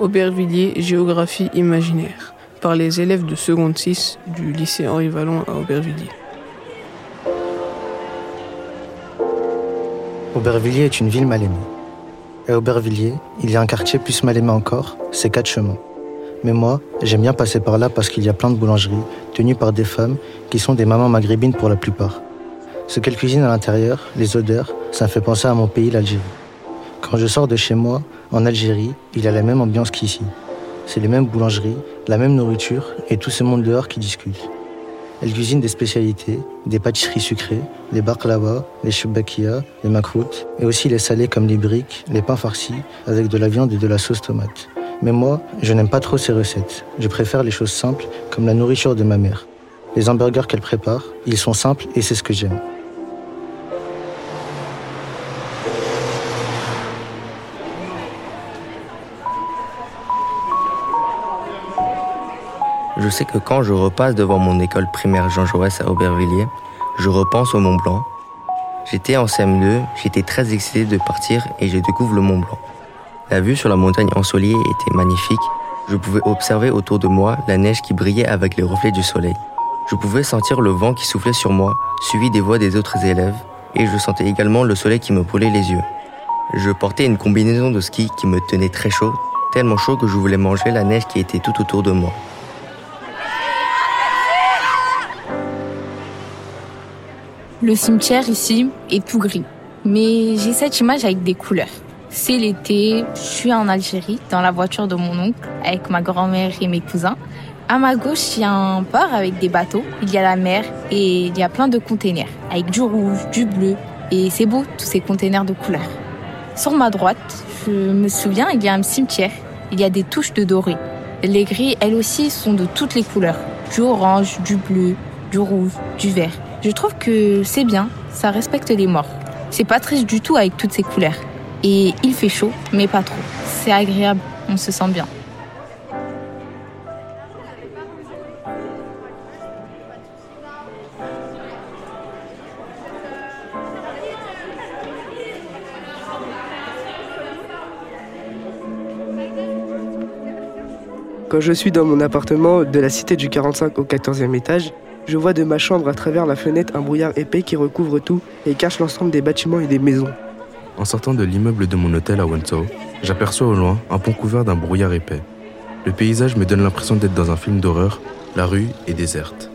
Aubervilliers, géographie imaginaire, par les élèves de seconde 6 du lycée Henri Vallon à Aubervilliers. Aubervilliers est une ville mal aimée. À Aubervilliers, il y a un quartier plus mal aimé encore, c'est Quatre Chemins. Mais moi, j'aime bien passer par là parce qu'il y a plein de boulangeries tenues par des femmes qui sont des mamans maghrébines pour la plupart. Ce qu'elles cuisinent à l'intérieur, les odeurs, ça me fait penser à mon pays, l'Algérie. Quand je sors de chez moi, en Algérie, il a la même ambiance qu'ici. C'est les mêmes boulangeries, la même nourriture et tout ce monde dehors qui discute. Elles cuisinent des spécialités, des pâtisseries sucrées, les baklava, les choubakia, les makrout, et aussi les salés comme les briques, les pains farcis, avec de la viande et de la sauce tomate. Mais moi, je n'aime pas trop ces recettes. Je préfère les choses simples, comme la nourriture de ma mère. Les hamburgers qu'elle prépare, ils sont simples et c'est ce que j'aime. Je sais que quand je repasse devant mon école primaire Jean Jaurès à Aubervilliers, je repense au Mont Blanc. J'étais en CM2, j'étais très excité de partir et je découvre le Mont Blanc. La vue sur la montagne ensoleillée était magnifique. Je pouvais observer autour de moi la neige qui brillait avec les reflets du soleil. Je pouvais sentir le vent qui soufflait sur moi, suivi des voix des autres élèves, et je sentais également le soleil qui me brûlait les yeux. Je portais une combinaison de ski qui me tenait très chaud, tellement chaud que je voulais manger la neige qui était tout autour de moi. Le cimetière ici est tout gris, mais j'ai cette image avec des couleurs. C'est l'été, je suis en Algérie, dans la voiture de mon oncle, avec ma grand-mère et mes cousins. À ma gauche, il y a un port avec des bateaux, il y a la mer et il y a plein de containers, avec du rouge, du bleu. Et c'est beau, tous ces containers de couleurs. Sur ma droite, je me souviens, il y a un cimetière. Il y a des touches de doré. Les grilles, elles aussi, sont de toutes les couleurs. Du orange, du bleu, du rouge, du vert. Je trouve que c'est bien, ça respecte les morts. C'est pas triste du tout avec toutes ces couleurs. Et il fait chaud, mais pas trop. C'est agréable, on se sent bien. Quand je suis dans mon appartement de la cité du 45 au 14e étage, je vois de ma chambre à travers la fenêtre un brouillard épais qui recouvre tout et cache l'ensemble des bâtiments et des maisons. En sortant de l'immeuble de mon hôtel à Wanzhou, j'aperçois au loin un pont couvert d'un brouillard épais. Le paysage me donne l'impression d'être dans un film d'horreur. La rue est déserte.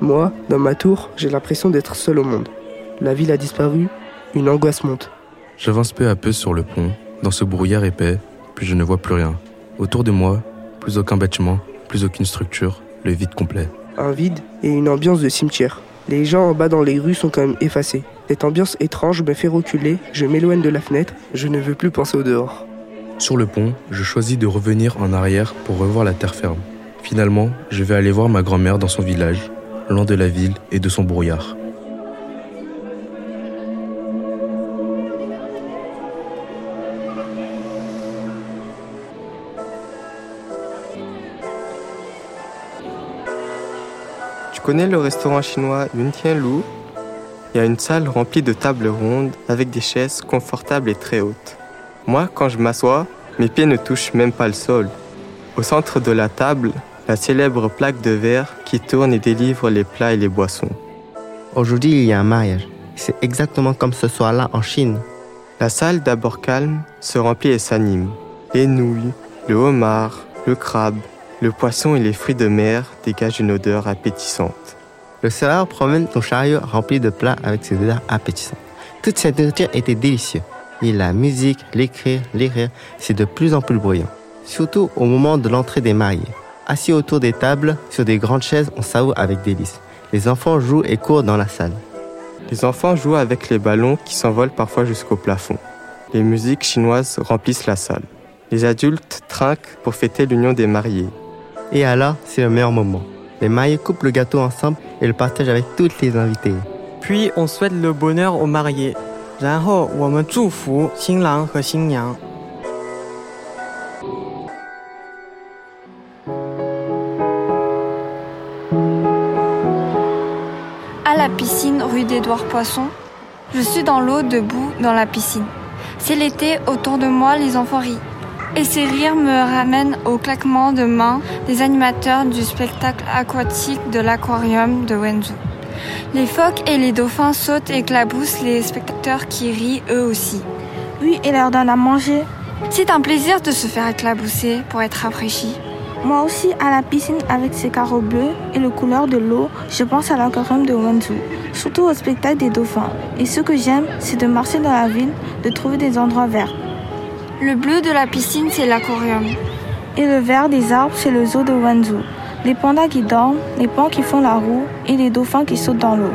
Moi, dans ma tour, j'ai l'impression d'être seul au monde. La ville a disparu, une angoisse monte. J'avance peu à peu sur le pont, dans ce brouillard épais, puis je ne vois plus rien. Autour de moi, plus aucun bâtiment, plus aucune structure, le vide complet. Un vide et une ambiance de cimetière. Les gens en bas dans les rues sont quand même effacés. Cette ambiance étrange me fait reculer, je m'éloigne de la fenêtre, je ne veux plus penser au dehors. Sur le pont, je choisis de revenir en arrière pour revoir la terre ferme. Finalement, je vais aller voir ma grand-mère dans son village, loin de la ville et de son brouillard. Tu connais le restaurant chinois Yuntian Lu Il y a une salle remplie de tables rondes avec des chaises confortables et très hautes. Moi, quand je m'assois, mes pieds ne touchent même pas le sol. Au centre de la table, la célèbre plaque de verre qui tourne et délivre les plats et les boissons. Aujourd'hui, il y a un mariage. C'est exactement comme ce soir-là en Chine. La salle, d'abord calme, se remplit et s'anime. Les nouilles, le homard, le crabe, le poisson et les fruits de mer dégagent une odeur appétissante. Le serveur promène son chariot rempli de plats avec ses odeurs appétissantes. Toute cette nourriture était délicieuse. Et la musique, l'écrire, les rires, c'est de plus en plus bruyant. Surtout au moment de l'entrée des mariés. Assis autour des tables, sur des grandes chaises, on savoure avec délice. Les enfants jouent et courent dans la salle. Les enfants jouent avec les ballons qui s'envolent parfois jusqu'au plafond. Les musiques chinoises remplissent la salle. Les adultes trinquent pour fêter l'union des mariés. Et alors, c'est le meilleur moment. Les mariés coupent le gâteau ensemble et le partagent avec toutes les invités. Puis on souhaite le bonheur aux mariés. 然后我们祝福新郎和新娘。 À la piscine rue d'Édouard Poisson, je suis dans l'eau debout dans la piscine. C'est l'été, autour de moi les enfants rient. Et ces rires me ramènent au claquement de mains des animateurs du spectacle aquatique de l'aquarium de Wenzhou. Les phoques et les dauphins sautent et éclaboussent les spectateurs qui rient eux aussi. Oui, et leur donnent à manger. C'est un plaisir de se faire éclabousser pour être rafraîchi. Moi aussi, à la piscine avec ses carreaux bleus et le couleur de l'eau, je pense à l'aquarium de Wenzhou, surtout au spectacle des dauphins. Et ce que j'aime, c'est de marcher dans la ville, de trouver des endroits verts. Le bleu de la piscine, c'est l'aquarium. Et le vert des arbres, c'est le zoo de Wenzhou. Les pandas qui dorment, les pans qui font la roue et les dauphins qui sautent dans l'eau.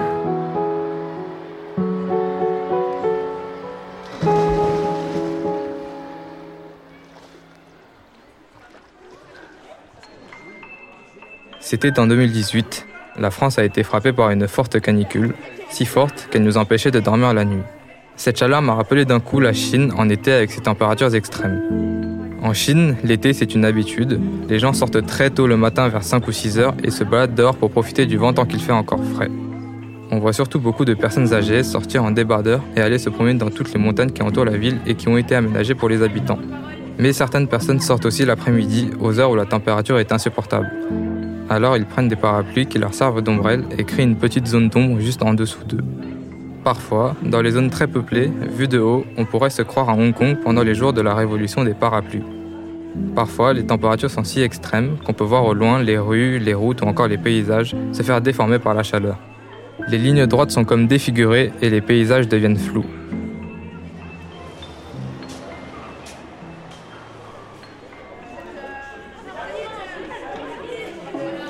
C'était en 2018. La France a été frappée par une forte canicule, si forte qu'elle nous empêchait de dormir la nuit. Cette chaleur m'a rappelé d'un coup la Chine en été avec ses températures extrêmes. En Chine, l'été c'est une habitude. Les gens sortent très tôt le matin vers 5 ou 6 heures et se baladent dehors pour profiter du vent tant qu'il fait encore frais. On voit surtout beaucoup de personnes âgées sortir en débardeur et aller se promener dans toutes les montagnes qui entourent la ville et qui ont été aménagées pour les habitants. Mais certaines personnes sortent aussi l'après-midi aux heures où la température est insupportable. Alors ils prennent des parapluies qui leur servent d'ombrelle et créent une petite zone d'ombre juste en dessous d'eux. Parfois, dans les zones très peuplées, vues de haut, on pourrait se croire à Hong Kong pendant les jours de la révolution des parapluies. Parfois, les températures sont si extrêmes qu'on peut voir au loin les rues, les routes ou encore les paysages se faire déformer par la chaleur. Les lignes droites sont comme défigurées et les paysages deviennent flous.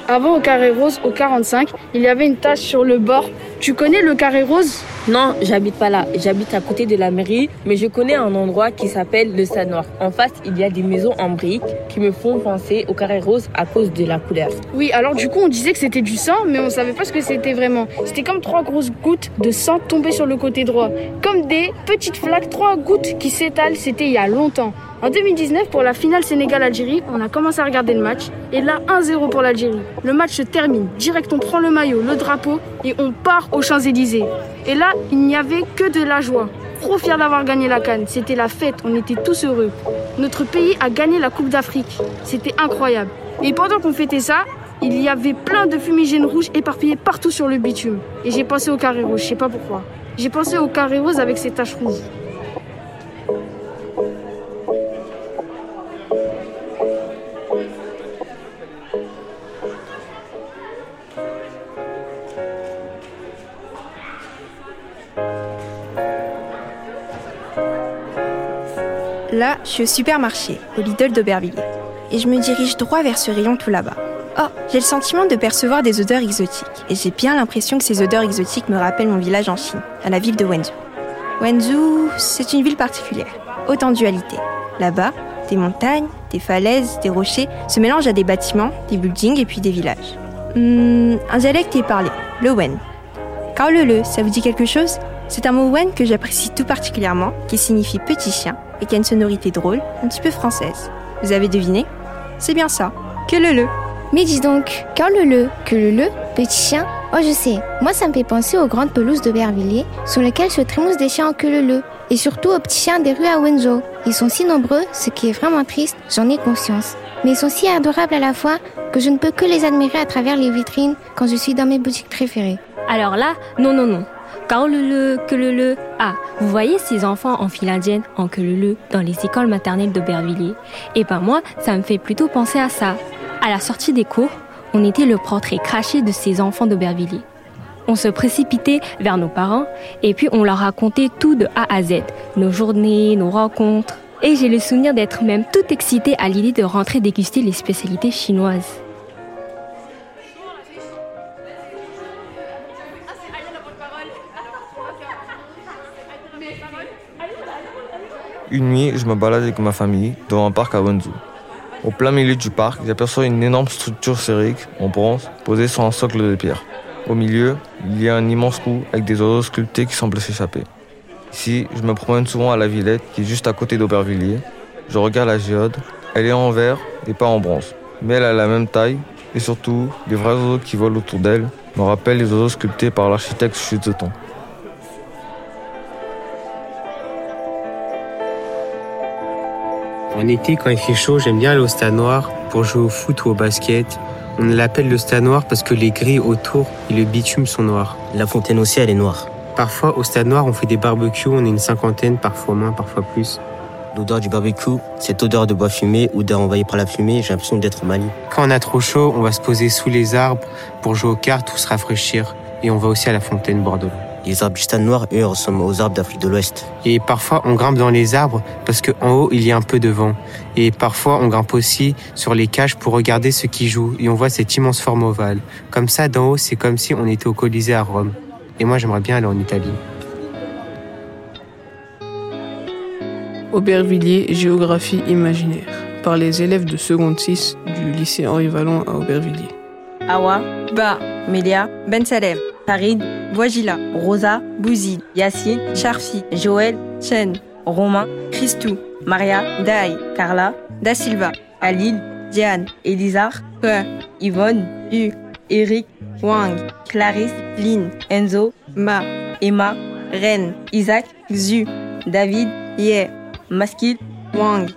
Avant au carré rose, au 45, il y avait une tache sur le bord. Tu connais le carré rose? Non, j'habite pas là. J'habite à côté de la mairie, mais je connais un endroit qui s'appelle le Stade Noir. En face, il y a des maisons en briques qui me font penser au carré rose à cause de la couleur. Oui, alors du coup, on disait que c'était du sang, mais on savait pas ce que c'était vraiment. C'était comme trois grosses gouttes de sang tombées sur le côté droit. Comme des petites flaques, trois gouttes qui s'étalent, c'était il y a longtemps. En 2019, pour la finale Sénégal-Algérie, on a commencé à regarder le match. Et là, 1-0 pour l'Algérie. Le match se termine. Direct, on prend le maillot, le drapeau et on part aux Champs-Élysées. Et là, il n'y avait que de la joie. Trop fier d'avoir gagné la canne. C'était la fête. On était tous heureux. Notre pays a gagné la Coupe d'Afrique. C'était incroyable. Et pendant qu'on fêtait ça, il y avait plein de fumigènes rouges éparpillés partout sur le bitume. Et j'ai pensé au carré rouge, je sais pas pourquoi. J'ai pensé au carré rose avec ses taches rouges. Là, je suis au supermarché, au Lidl d'Aubervilliers. Et je me dirige droit vers ce rayon tout là-bas. Oh, j'ai le sentiment de percevoir des odeurs exotiques. Et j'ai bien l'impression que ces odeurs exotiques me rappellent mon village en Chine, à la ville de Wenzhou. Wenzhou, c'est une ville particulière, haute en dualité. Là-bas, des montagnes, des falaises, des rochers se mélangent à des bâtiments, des buildings et puis des villages. Hmm, un dialecte est parlé, le Wen. Car le le, ça vous dit quelque chose? C'est un mot Wen que j'apprécie tout particulièrement, qui signifie petit chien et qui a une sonorité drôle, un petit peu française. Vous avez deviné? C'est bien ça, que le le. Mais dis donc, quand le le, que le le, petit chien? Oh, je sais, moi ça me fait penser aux grandes pelouses de Bervilliers, sur lesquelles se trémoussent des chiens en que le le, et surtout aux petits chiens des rues à Wenzhou. Ils sont si nombreux, ce qui est vraiment triste, j'en ai conscience. Mais ils sont si adorables à la fois que je ne peux que les admirer à travers les vitrines quand je suis dans mes boutiques préférées. Alors là, non, non, non. Le le. Ah, vous voyez ces enfants en file indienne en le dans les écoles maternelles d'Aubervilliers Et ben moi, ça me fait plutôt penser à ça. À la sortie des cours, on était le portrait craché de ces enfants d'Aubervilliers. On se précipitait vers nos parents et puis on leur racontait tout de A à Z, nos journées, nos rencontres. Et j'ai le souvenir d'être même toute excitée à l'idée de rentrer déguster les spécialités chinoises. Une nuit, je me balade avec ma famille dans un parc à Wenzhou. Au plein milieu du parc, j'aperçois une énorme structure sphérique en bronze posée sur un socle de pierre. Au milieu, il y a un immense trou avec des oiseaux sculptés qui semblent s'échapper. Ici, je me promène souvent à la Villette, qui est juste à côté d'Aubervilliers. Je regarde la géode. Elle est en verre et pas en bronze. Mais elle a la même taille et surtout, les vrais oiseaux qui volent autour d'elle me rappellent les oiseaux sculptés par l'architecte Shuzeton. En été, quand il fait chaud, j'aime bien aller au stade noir pour jouer au foot ou au basket. On l'appelle le stade noir parce que les grilles autour et le bitume sont noirs. La fontaine aussi, elle est noire. Parfois, au stade noir, on fait des barbecues, on est une cinquantaine, parfois moins, parfois plus. L'odeur du barbecue, cette odeur de bois fumé ou d'air envahi par la fumée, j'ai l'impression d'être au Mali. Quand on a trop chaud, on va se poser sous les arbres pour jouer aux cartes ou se rafraîchir. Et on va aussi à la fontaine Bordeaux. Les arbres du stade noir, eux, ressemblent aux arbres d'Afrique de l'Ouest. Et parfois, on grimpe dans les arbres parce qu'en haut, il y a un peu de vent. Et parfois, on grimpe aussi sur les cages pour regarder ceux qui jouent. Et on voit cette immense forme ovale. Comme ça, d'en haut, c'est comme si on était au Colisée à Rome. Et moi, j'aimerais bien aller en Italie. Aubervilliers, géographie imaginaire, par les élèves de seconde 6 du lycée Henri Vallon à Aubervilliers. Awa, Ba, Mélia, Ben Salem, Farid, Boisgila, Rosa, Bouzid, Yassine, Charfi, Joël, Chen, Romain, Christou, Maria, Dai, Carla, Da Silva, Alil, Diane, Elisar, Pe, Yvonne, U, Eric, Wang, Clarisse, Lynn, Enzo, Ma, Emma, Ren, Isaac, Xu, David, Ye, Maskil, Wang,